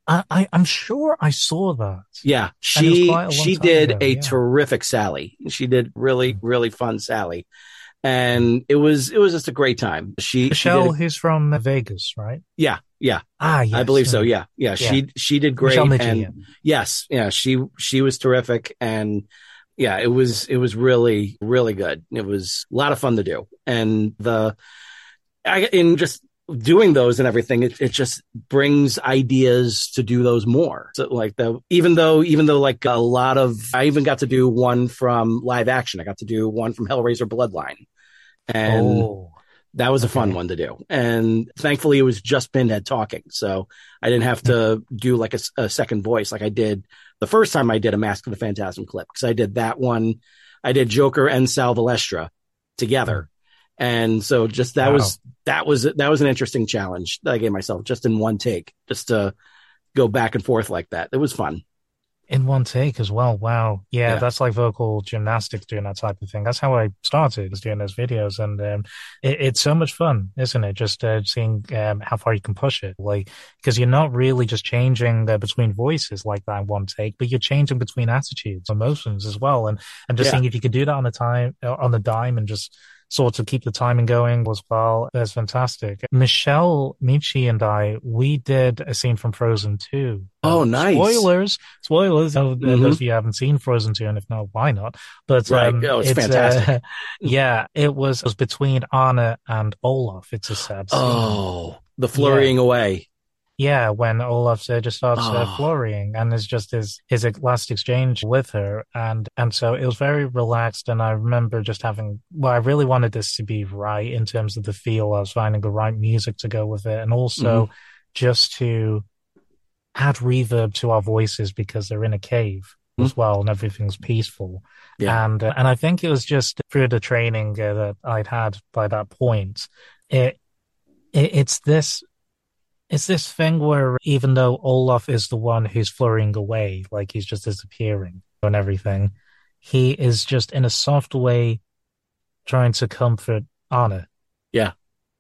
I, I, I'm sure I saw that. Yeah, And it was she a she did ago, a yeah. Mm. terrific Sally. She did really really fun Sally, and it was it was just a great time. She she Michelle, did- who's from Vegas, right? yeah Yeah. Ah, yes. I believe so. Yeah. Yeah. Yeah. She, she did great. Michelle and yes, yeah, she, she was terrific. And yeah, it was, it was really, really good. It was a lot of fun to do. And the, I, in just doing those and everything, it, it just brings ideas to do those more. So like the, even though, even though like a lot of, I even got to do one from live action. I got to do one from Hellraiser Bloodline. And oh, that was a fun Okay. one to do. And thankfully it was just Pinhead talking. So I didn't have to do like a second voice like I did the first time I did a Mask of the Phantasm clip because I did that one. I did Joker and Sal Valestra together. And so just that Wow. was, that was, that was an interesting challenge that I gave myself just in one take, just to go back and forth like that. It was fun. In one take as well. Wow. Yeah, Yeah. that's like vocal gymnastics doing that type of thing. That's how I started was doing those videos. And um, it, it's so much fun, isn't it? Just uh, seeing um, how far you can push it. Like, because you're not really just changing uh, between voices like that in one take, but you're changing between attitudes, emotions as well. And, and just Yeah. seeing if you could do that on the time, uh, on the dime and just sort of keep the timing going as well. That's fantastic. Michelle Michi and I, we did a scene from Frozen 2. Oh, nice. Spoilers, spoilers. Oh, Mhm. Those of you haven't seen Frozen 2, and if not, why not? But Right. um, Oh, it's fantastic. uh, yeah, it was, it was between Anna and Olaf. It's a sad scene. Oh, the flurrying away. Yeah, when Olaf uh, just starts uh, Oh. flurrying, and it's just his his last exchange with her, and and so it was very relaxed. And I remember just having, well, I really wanted this to be right in terms of the feel. I was finding the right music to go with it, and also just to add reverb to our voices because they're in a cave as well, and everything's peaceful. Yeah. And uh, and I think it was just through the training uh, that I'd had by that point. It, it it's this it's this thing where even though Olaf is the one who's flurrying away, like he's just disappearing and everything, he is just in a soft way trying to comfort Anna. Yeah.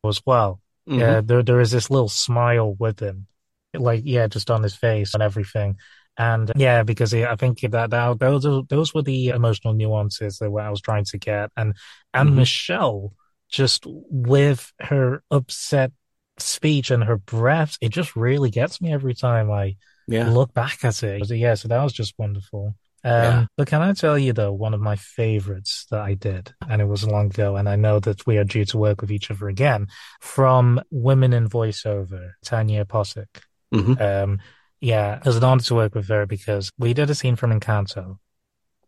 As well. Mhm. Yeah, there there is this little smile with him, like yeah, just on his face and everything. And yeah, because he, I think that, that those those were the emotional nuances that I was trying to get, and and Mhm. Michelle just with her upset speech and her breath, it just really gets me every time I Yeah. look back at it. Yeah, so that was just wonderful. Um, Yeah. But can I tell you though, one of my favorites that I did, and it was long ago, and I know that we are due to work with each other again, from Women in Voiceover, Tanya Posick. Mhm. Um, yeah, it was an honor to work with her because we did a scene from Encanto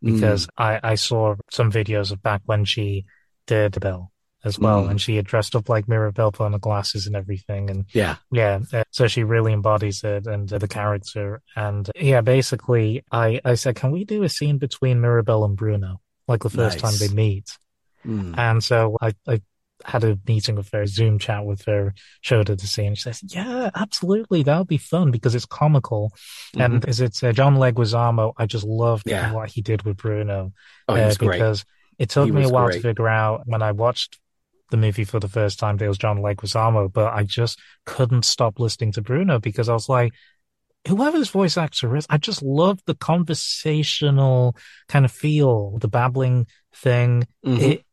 because I, I saw some videos of back when she did Belle as well, Mm. and she had dressed up like Mirabelle, put on the glasses and everything, and Yeah. yeah, uh, so she really embodies it and uh, the character. And yeah, basically, I, I said, can we do a scene between Mirabelle and Bruno, like the first Nice. time they meet? Mm. And so I, I had a meeting with her, Zoom chat with her, showed her the scene. She says, yeah, absolutely. That would be fun because it's comical. And is it uh, John Leguizamo? I just loved Mm-hmm. Yeah. what he did with Bruno. Oh, uh, because it took me a while great. to figure out when I watched the movie for the first time, there was John Leguizamo, but I just couldn't stop listening to Bruno because I was like, whoever this voice actor is, I just love the conversational kind of feel, the babbling thing. Mhm. It,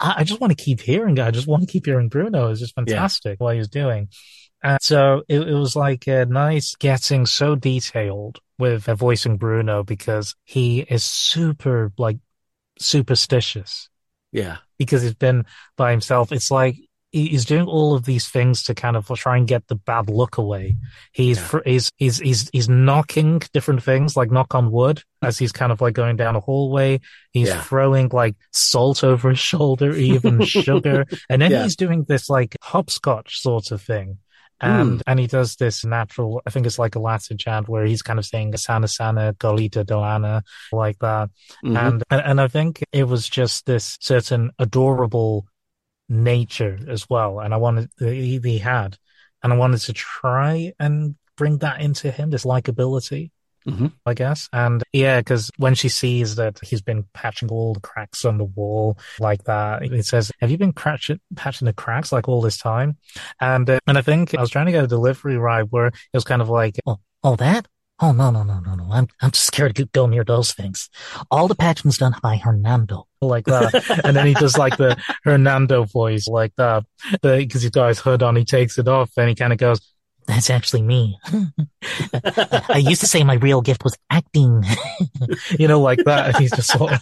I, I just want to keep hearing it. I just want to keep hearing Bruno. It's just fantastic what he was doing. And so it, it was like a nice getting so detailed with uh, voicing Bruno because he is super like superstitious Yeah. Because he's been by himself. It's like he's doing all of these things to kind of try and get the bad luck away. He's Yeah. fr- he's he's he's he's knocking different things like knock on wood as he's kind of like going down a hallway. He's Yeah. throwing like salt over his shoulder, even sugar, and then Yeah. he's doing this like hopscotch sort of thing. And and he does this natural, I think it's like a Latin chant where he's kind of saying Sana Sana colita de rana like that. Mhm. And, and and I think it was just this certain adorable nature as well. And I wanted he, he had, and I wanted to try and bring that into him, this likability. Mhm. I guess. And yeah, because when she sees that he's been patching all the cracks on the wall like that, it says, "Have you been patching patching the cracks like all this time?" And uh, and I think I was trying to get a delivery ride where it was kind of like, "Oh, oh that." Oh no no no no no! I'm I'm just scared to go near those things. All the patching's done by Hernando, like that, and then he does like the Hernando voice, like that, because he's got his hood on. He takes it off, and he kind of goes, that's actually me. I used to say my real gift was acting, you know, like that. And he's just sort of,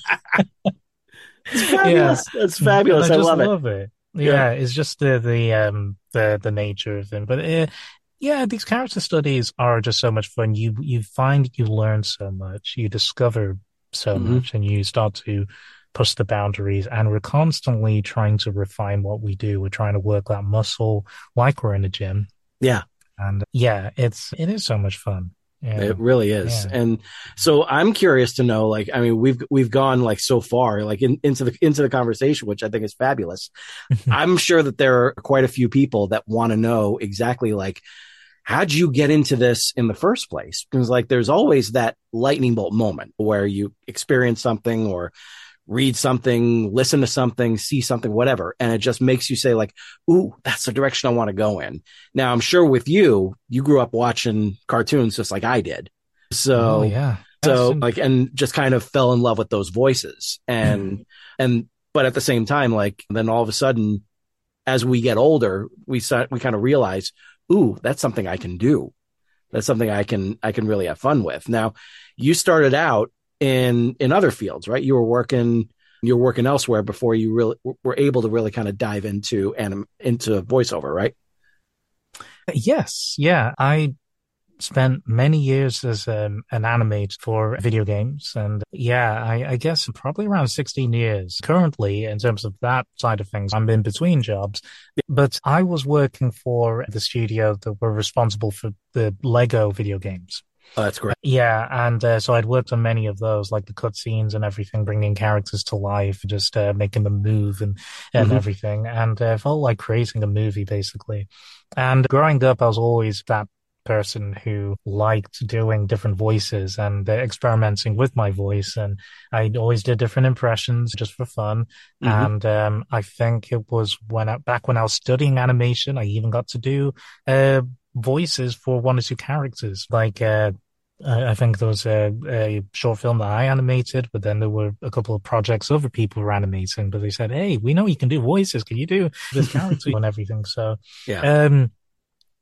It's fabulous. That's fabulous. And I, just love, love it. it. Yeah, it's just the the um the the nature of them. But uh, yeah, these character studies are just so much fun. You you find you learn so much, you discover so Mhm. much, and you start to push the boundaries. And we're constantly trying to refine what we do. We're trying to work that muscle like we're in a gym. Yeah. And yeah, it's it is so much fun. Yeah. It really is. Yeah. And so I'm curious to know, like, I mean, we've, we've gone like so far, like in, into the, into the conversation, which I think is fabulous. I'm sure that there are quite a few people that want to know exactly like, how'd you get into this in the first place? Because like, there's always that lightning bolt moment where you experience something or read something, listen to something, see something, whatever. And it just makes you say like, Ooh, that's the direction I want to go in. Now I'm sure with you, you grew up watching cartoons just like I did. So oh yeah. so like and just kind of fell in love with those voices and mm-hmm. and but at the same time like then all of a sudden as we get older we start we kind of realize ooh that's something i can do that's something i can i can really have fun with now you started out in in other fields right you were working you were working elsewhere before you really were able to really kind of dive into anim into voiceover right Yes, yeah. I spent many years as um, an animator for video games. And yeah, I, I guess probably around 16 years currently in terms of that side of things. I'm in between jobs, but I was working for the studio that were responsible for the Lego video games. Oh that's great Yeah, and uh, so I'd worked on many of those, like the cutscenes and everything, bringing characters to life, just uh, making them move and and Mhm. everything, and uh, felt like creating a movie basically. And growing up, I was always that person who liked doing different voices and uh, experimenting with my voice, and I always did different impressions just for fun. Mhm. And um, I think it was when I, back when I was studying animation, I even got to do uh, voices for one or two characters, like. Uh, I think there was a, a short film that I animated, but then there were a couple of projects other people were animating, but they said, Hey, we know you can do voices. Can you do this character and everything? So, yeah um,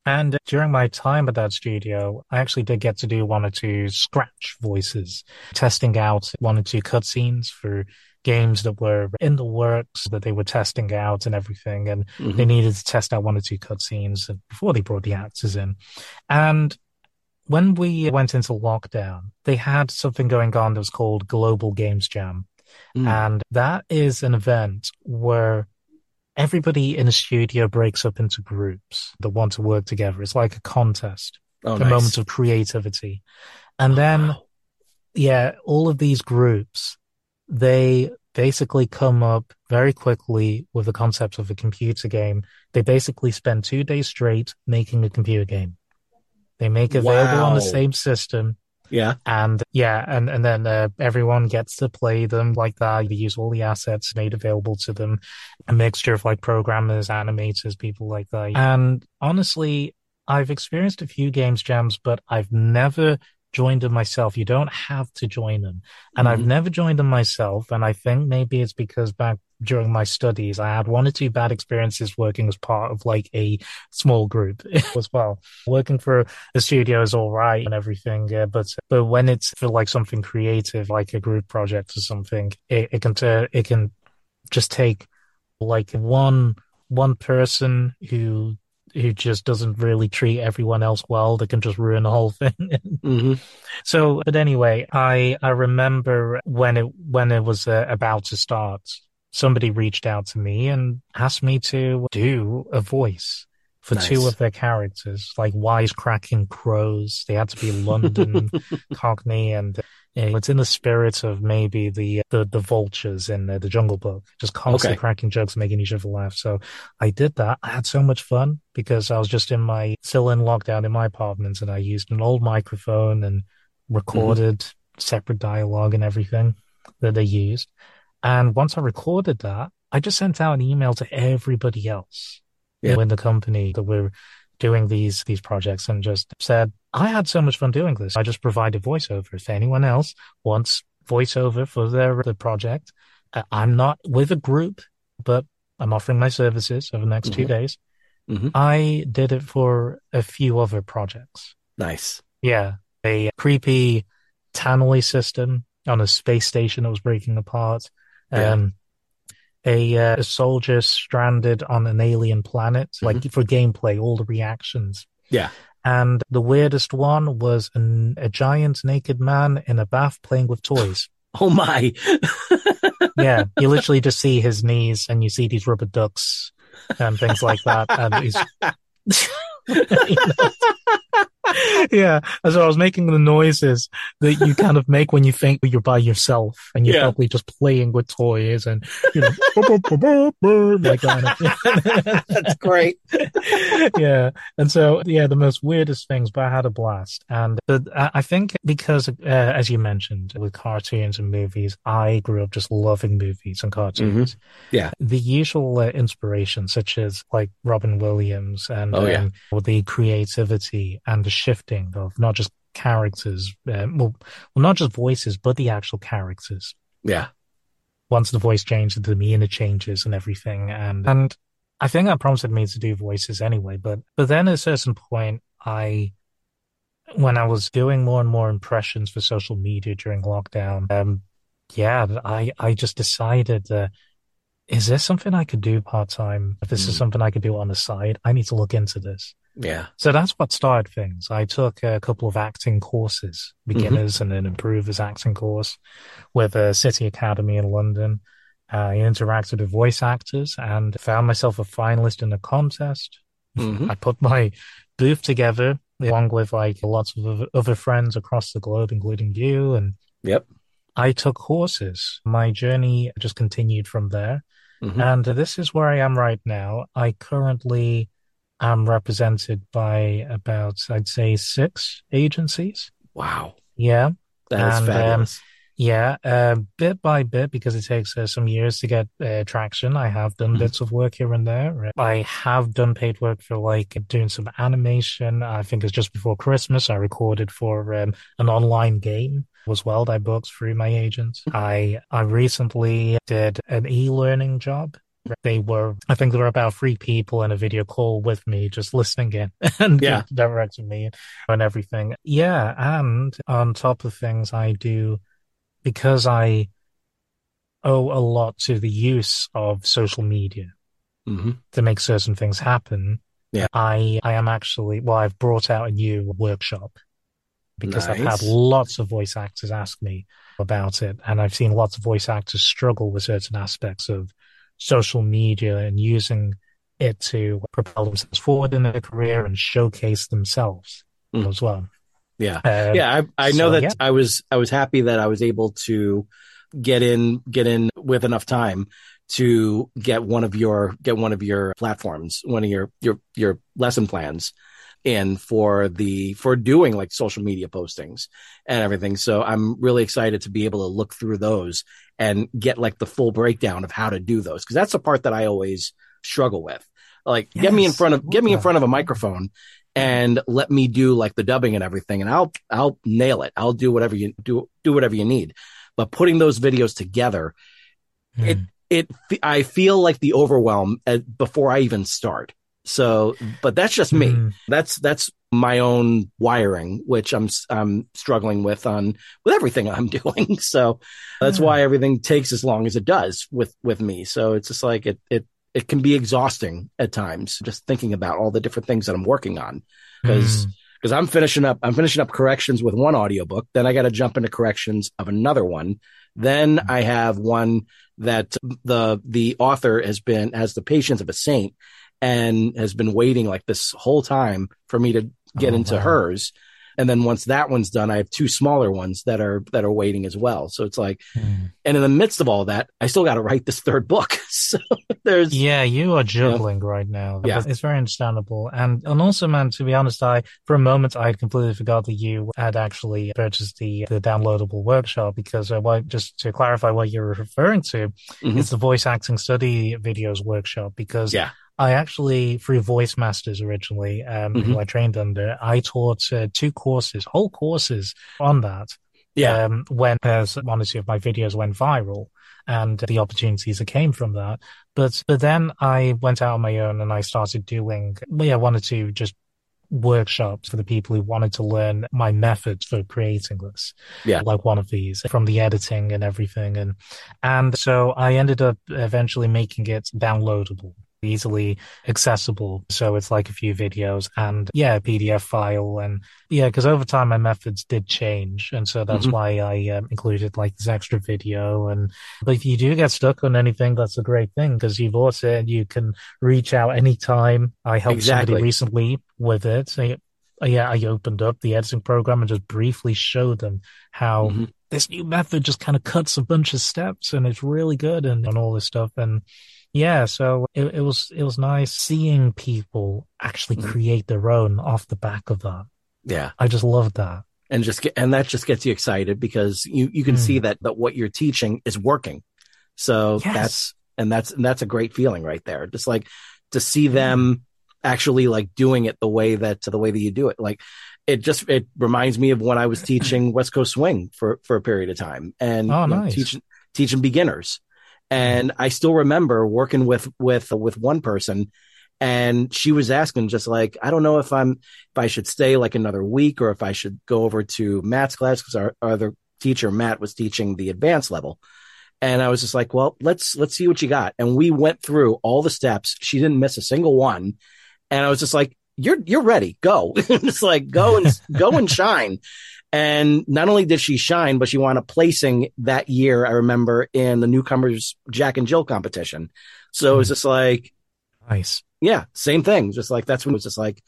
and during my time at that studio, I actually did get to do one or two scratch voices, testing out one or two cutscenes for games that were in the works that they were testing out and everything. And Mhm. they needed to test out one or two cutscenes before they brought the actors in. And when we went into lockdown, they had something going on that was called Global Games Jam. Mm. And that is an event where everybody in a studio breaks up into groups that want to work together. It's like a contest, oh a nice. moment of creativity. And then, wow. yeah, all of these groups, they basically come up very quickly with the concept of a computer game. They basically spend two days straight making a computer game. They make it available on the same system. yeah And yeah, and, and then uh, everyone gets to play them like that. They use all the assets made available to them, a mixture of like programmers, animators, people like that. And honestly, I've experienced a few games jams, but I've never joined them myself. You don't have to join them. And I've Mhm. never joined them myself. And I think maybe it's because back during my studies, I had one or two bad experiences working as part of like a small group as well. Working for a studio is all right and everything, uh, but but when it's for like something creative, like a group project or something, it, it can it can just take like one one person who who just doesn't really treat everyone else well that can just ruin the whole thing. hmm so, but anyway, I I remember when it when it was uh, about to start, somebody reached out to me and asked me to do a voice for Nice. two of their characters, like wisecracking crows. They had to be London Cockney, and uh, it's in the spirit of maybe the the, the vultures in uh, the Jungle Book, just constantly Okay. cracking jokes, making each other laugh. So I did that. I had so much fun because I was just in my still in lockdown in my apartment, and I used an old microphone and recorded separate dialogue and everything that they used. And once I recorded that, I just sent out an email to everybody else Yeah. in the company that we're doing these these projects and just said, I had so much fun doing this. I just provided voiceover. If anyone else wants voiceover for their the project, I'm not with a group, but I'm offering my services over the next two Mhm. days. Mhm. I did it for a few other projects. Nice. Yeah, a creepy tannoy system on a space station that was breaking apart. Yeah. Um, a, uh, a soldier stranded on an alien planet, like for gameplay, all the reactions. Yeah. And the weirdest one was an, a giant naked man in a bath playing with toys. Oh my. yeah, you literally just see his knees and you see these rubber ducks and things like that. And he's, You know? yeah. And so I was making the noises that you kind of make when you think you're by yourself and you're Yeah. probably just playing with toys and, you know, like that. That's great. yeah. And so, yeah, the most weirdest things, but I had a blast. And I think because, uh, as you mentioned, with cartoons and movies, I grew up just loving movies and cartoons. Yeah. The usual uh, inspirations, such as like Robin Williams and Oh, yeah. um, the creativity and the shifting of not just characters, uh, well, well, not just voices, but the actual characters Yeah. once the voice changes, the demeanor changes and everything. And, and I think that prompted me to do voices anyway. But, but then at a certain point, I, when I was doing more and more impressions for social media during lockdown, um, yeah, I, I just decided, uh, is this something I could do part time? If this is Mm. something I could do on the side, I need to look into this. Yeah. So that's what started things. I took a couple of acting courses, beginners and an improvers acting course with a City Academy in London. I interacted with voice actors and found myself a finalist in a contest. Mhm. I put my booth together along with like lots of other- friends across the globe, including you. And Yep. I took courses. My journey just continued from there. Mhm. And this is where I am right now. I currently am represented by about, I'd say, six agencies. Wow. Yeah. That is And, um, fabulous. Yeah, uh, bit by bit, because it takes uh, some years to get uh, traction. I have done Mhm. bits of work here and there. I have done paid work for like doing some animation. I think it's just before Christmas. I recorded for um, an online game as well I booked through my agent. I I recently did an e-learning job. They were, I think there were about three people in a video call with me, just listening in and Yeah. directing me and everything. Yeah, and on top of things, I do because I owe a lot to the use of social media hmm to make certain things happen. Yeah. I I am actually well, I've brought out a new workshop because I've had lots of voice actors ask me about it, and I've seen lots of voice actors struggle with certain aspects of social media and using it to propel themselves forward in their career and showcase themselves Mm. as well. Yeah. Um, yeah. I, I know so, that yeah. I was, I was happy that I was able to get in, get in with enough time to get one of your, get one of your platforms, one of your, your, your lesson plans in for the, for doing like social media postings and everything. So I'm really excited to be able to look through those and get like the full breakdown of how to do those. Cause that's the part that I always struggle with. Like get me in front of, get me in front of a microphone and let me do like the dubbing and everything and I'll I'll nail it. I'll do whatever you do do whatever you need. But putting those videos together, it Hmm. it I feel like the overwhelm uh, before I even start. So, but that's just me. Mm. That's that's my own wiring, which I'm I'm struggling with on with everything I'm doing. So that's Yeah. why everything takes as long as it does with with me. So it's just like it it it can be exhausting at times just thinking about all the different things that I'm working on because Mm. because I'm finishing up I'm finishing up corrections with one audiobook then I got to jump into corrections of another one then I have one that the the author has been has the patience of a saint and has been waiting like this whole time for me to get Oh, into wow. hers and then once that one's done I have two smaller ones that are that are waiting as well so it's like Mm. and in the midst of all that I still got to write this third book so there's Yeah, you are juggling right now. Yeah. It's very understandable. And and also, man, to be honest, I for a moment I had completely forgot that you had actually purchased the the downloadable workshop because uh, what, just to clarify what you're referring to, Mhm. it's the voice acting study videos workshop because yeah I actually, through Voice Masters originally, um, Mhm. who I trained under, I taught uh, two courses, whole courses on that. yeah Um, when uh, one or two of my videos went viral. and the opportunities that came from that. But, but then I went out on my own and I started doing, yeah, I wanted to just workshops for the people who wanted to learn my methods for creating this. Yeah. Like one of these from the editing and everything. And, and so I ended up eventually making it downloadable easily accessible. So it's like a few videos and yeah, a PDF file. And yeah, because over time my methods did change. And so that's Mhm. why I um, included like this extra video. And, but if you do get stuck on anything, that's a great thing because you've also, and you can reach out anytime. I helped Exactly. somebody recently with it. So, yeah, I opened up the editing program and just briefly showed them how Mhm. this new method just kind of cuts a bunch of steps and it's really good and, and all this stuff. And yeah, so it, it was, it was nice seeing people actually Mhm. create their own off the back of that. Yeah. I just loved that. and just get, and that just gets you excited because you you can Mm. see that that what you're teaching is working. So Yes. that's and that's and that's a great feeling right there. Just like to see them actually like doing it the way that the way that you do it. Like it just it reminds me of when I was teaching West Coast Swing for for a period of time and Oh, you know, nice. teaching teaching beginners. And I still remember working with with with one person and she was asking just like I don't know if I'm if I should stay like another week or if I should go over to Matt's class because our, our other teacher Matt was teaching the advanced level. And I was just like, well, let's let's see what you got. And we went through all the steps. She didn't miss a single one. And I was just like, you're you're ready. Go. just like go and go and shine. And not only did she shine, but she won a placing that year, I remember, in the newcomers Jack and Jill competition. So it was hmm. just like, Nice. yeah, same thing. Just like that's when it was just like,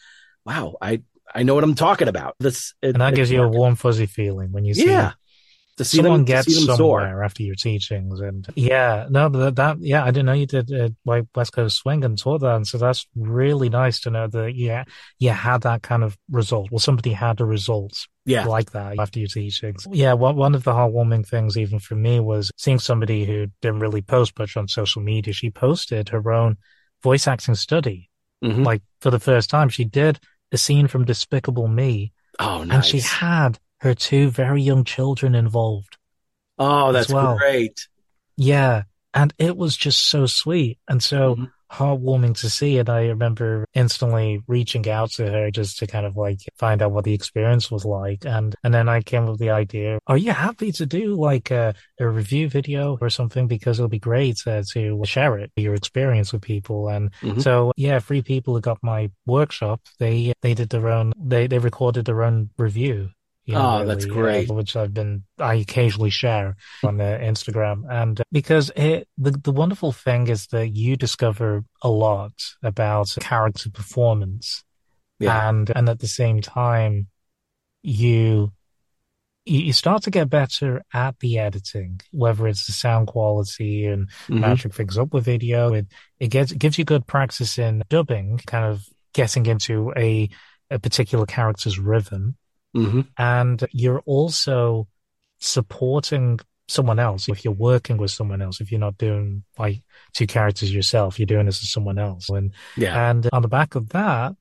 wow, I I know what I'm talking about. This it, And that gives you a warm, fuzzy feeling when you see yeah to see someone them gets see them soar. somewhere after your teachings and yeah no but that, that yeah i didn't know you did uh, like west coast swing and taught that and so that's really nice to know that yeah you had that kind of result well somebody had a result Yeah, like that after your teachings yeah one, one of the heartwarming things even for me was seeing somebody who didn't really post much on social media she posted her own voice acting study Mhm. like for the first time she did a scene from despicable me oh no. and she had her two very young children involved oh, that's well. great. yeah. And it was just so sweet and so Mhm. heartwarming to see. And I remember instantly reaching out to her just to kind of like find out what the experience was like. And, and then I came up with the idea, are you happy to do like a, a review video or something? Because it'll be great uh, to share it, your experience with people. And Mhm. so, yeah, three people who got my workshop, they, they did their own, they, they recorded their own review. You know, Oh, that's uh, great. which I've been, I occasionally share on uh, Instagram. And uh, because it, the, the wonderful thing is that you discover a lot about character performance. Yeah. And, and at the same time, you, you start to get better at the editing, whether it's the sound quality and Mhm. matching things up with video. It, it gets, it gives you good practice in dubbing, kind of getting into a, a particular character's rhythm Mhm. and you're also supporting someone else if you're working with someone else if you're not doing like two characters yourself you're doing this as someone else and Yeah. and on the back of that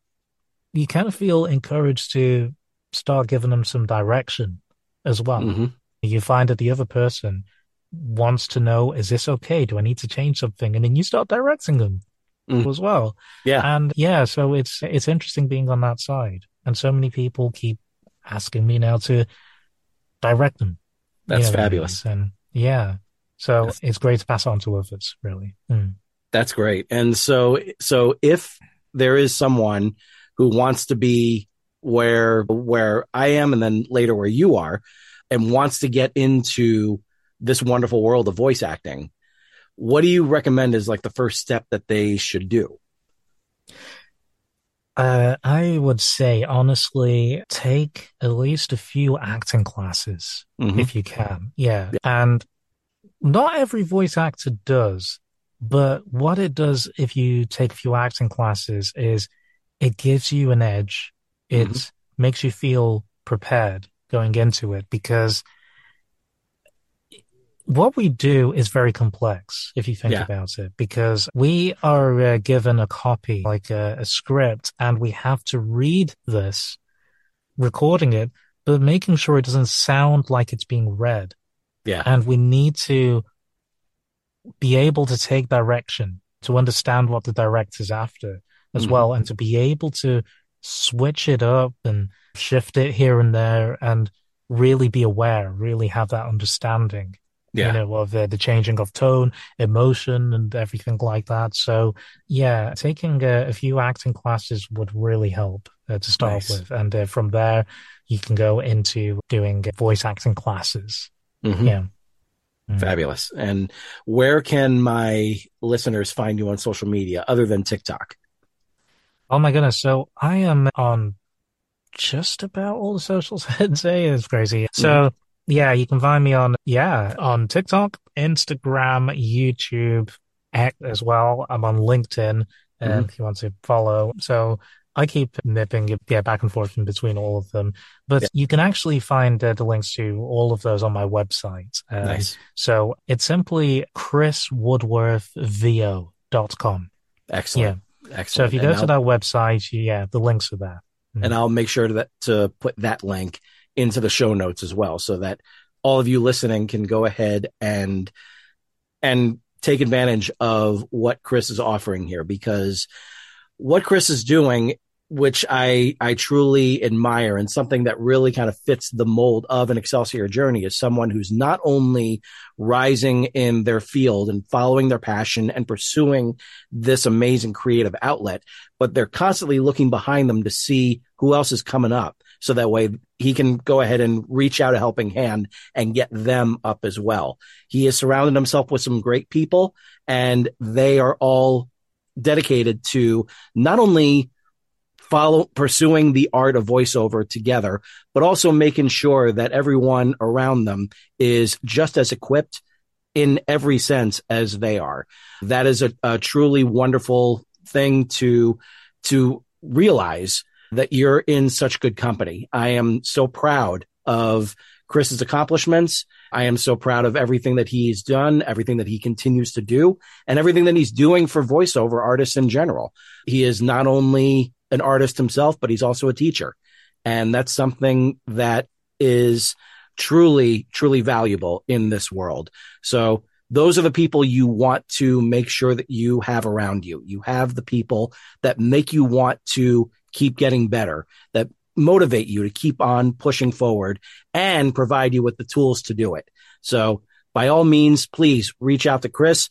you kind of feel encouraged to start giving them some direction as well Mhm. you find that the other person wants to know is this okay do i need to change something and then you start directing them Mm. as well Yeah. and yeah so it's it's interesting being on that side and so many people keep asking me now to direct them you That's know I mean? fabulous. and yeah so That's- it's great to pass on to others really Mm. That's great. And so, so if there is someone who wants to be where, where I am and then later where you are and wants to get into this wonderful world of voice acting, what do you recommend is like the first step that they should do? Uh, I would say honestly, take at least a few acting classes Mhm. if you can. Yeah. And not every voice actor does, but what it does if you take a few acting classes is it gives you an edge. It Mhm. makes you feel prepared going into it because what we do is very complex if you think Yeah. about it because we are uh, given a copy like a, a script and we have to read this recording it but making sure it doesn't sound like it's being read Yeah. and we need to be able to take direction, to understand what the director's after as mm-hmm. well, and to be able to switch it up and shift it here and there and really be aware, really have that understanding. Yeah. You know, of the, the changing of tone, emotion, and everything like that. So, yeah, taking a, a few acting classes would really help uh, to start nice. with. And uh, from there, you can go into doing voice acting classes. Mm-hmm. Yeah. Mm-hmm. Fabulous. And where can my listeners find you on social media other than TikTok? Oh my goodness. So I am on just about all the socials, I'd say. It's crazy. Mm-hmm. Yeah, you can find me on, yeah, on TikTok, Instagram, YouTube, X as well. I'm on LinkedIn mm-hmm. if you want to follow. So I keep nipping yeah, back and forth in between all of them. But yeah. you can actually find uh, the links to all of those on my website. Um, nice. So it's simply chriswoodworthvo.com. Excellent. Yeah. Excellent. So if you go and to that website, yeah, the links are there. Mm-hmm. And I'll make sure that, to put that link into the show notes as well, so that all of you listening can go ahead and and take advantage of what Chris is offering here because what Chris is doing which I I truly admire and something that really kind of fits the mold of an Excelsior journey is someone who's not only rising in their field and following their passion and pursuing this amazing creative outlet, but they're constantly looking behind them to see who else is coming up. So that way he can go ahead and reach out a helping hand and get them up as well. He has surrounded himself with some great people and they are all dedicated to not only follow pursuing the art of voiceover together, but also making sure that everyone around them is just as equipped in every sense as they are. That is a, a truly wonderful thing to to realize that you're in such good company. I am so proud of Chris's accomplishments. I am so proud of everything that he's done, everything that he continues to do, and everything that he's doing for voiceover artists in general. He is not only an artist himself, but he's also a teacher. And that's something that is truly, truly valuable in this world. So those are the people you want to make sure that you have around you. You have the people that make you want to keep getting better, that motivate you to keep on pushing forward and provide you with the tools to do it. So by all means, please reach out to Chris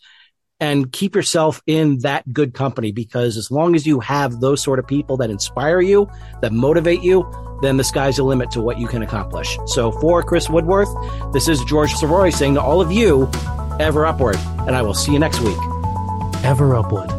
and keep yourself in that good company because as long as you have those sort of people that inspire you, that motivate you, then the sky's the limit to what you can accomplish. So for Chris Woodworth, this is George Sirois saying to all of you, ever upward. And I will see you next week. Ever upward.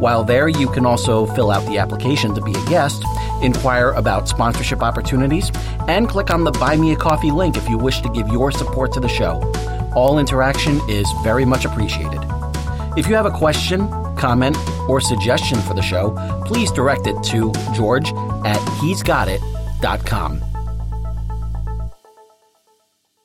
While there, you can also fill out the application to be a guest, inquire about sponsorship opportunities, and click on the Buy Me a Coffee link if you wish to give your support to the show. All interaction is very much appreciated. If you have a question, comment, or suggestion for the show, please direct it to george at he'sgotit.com.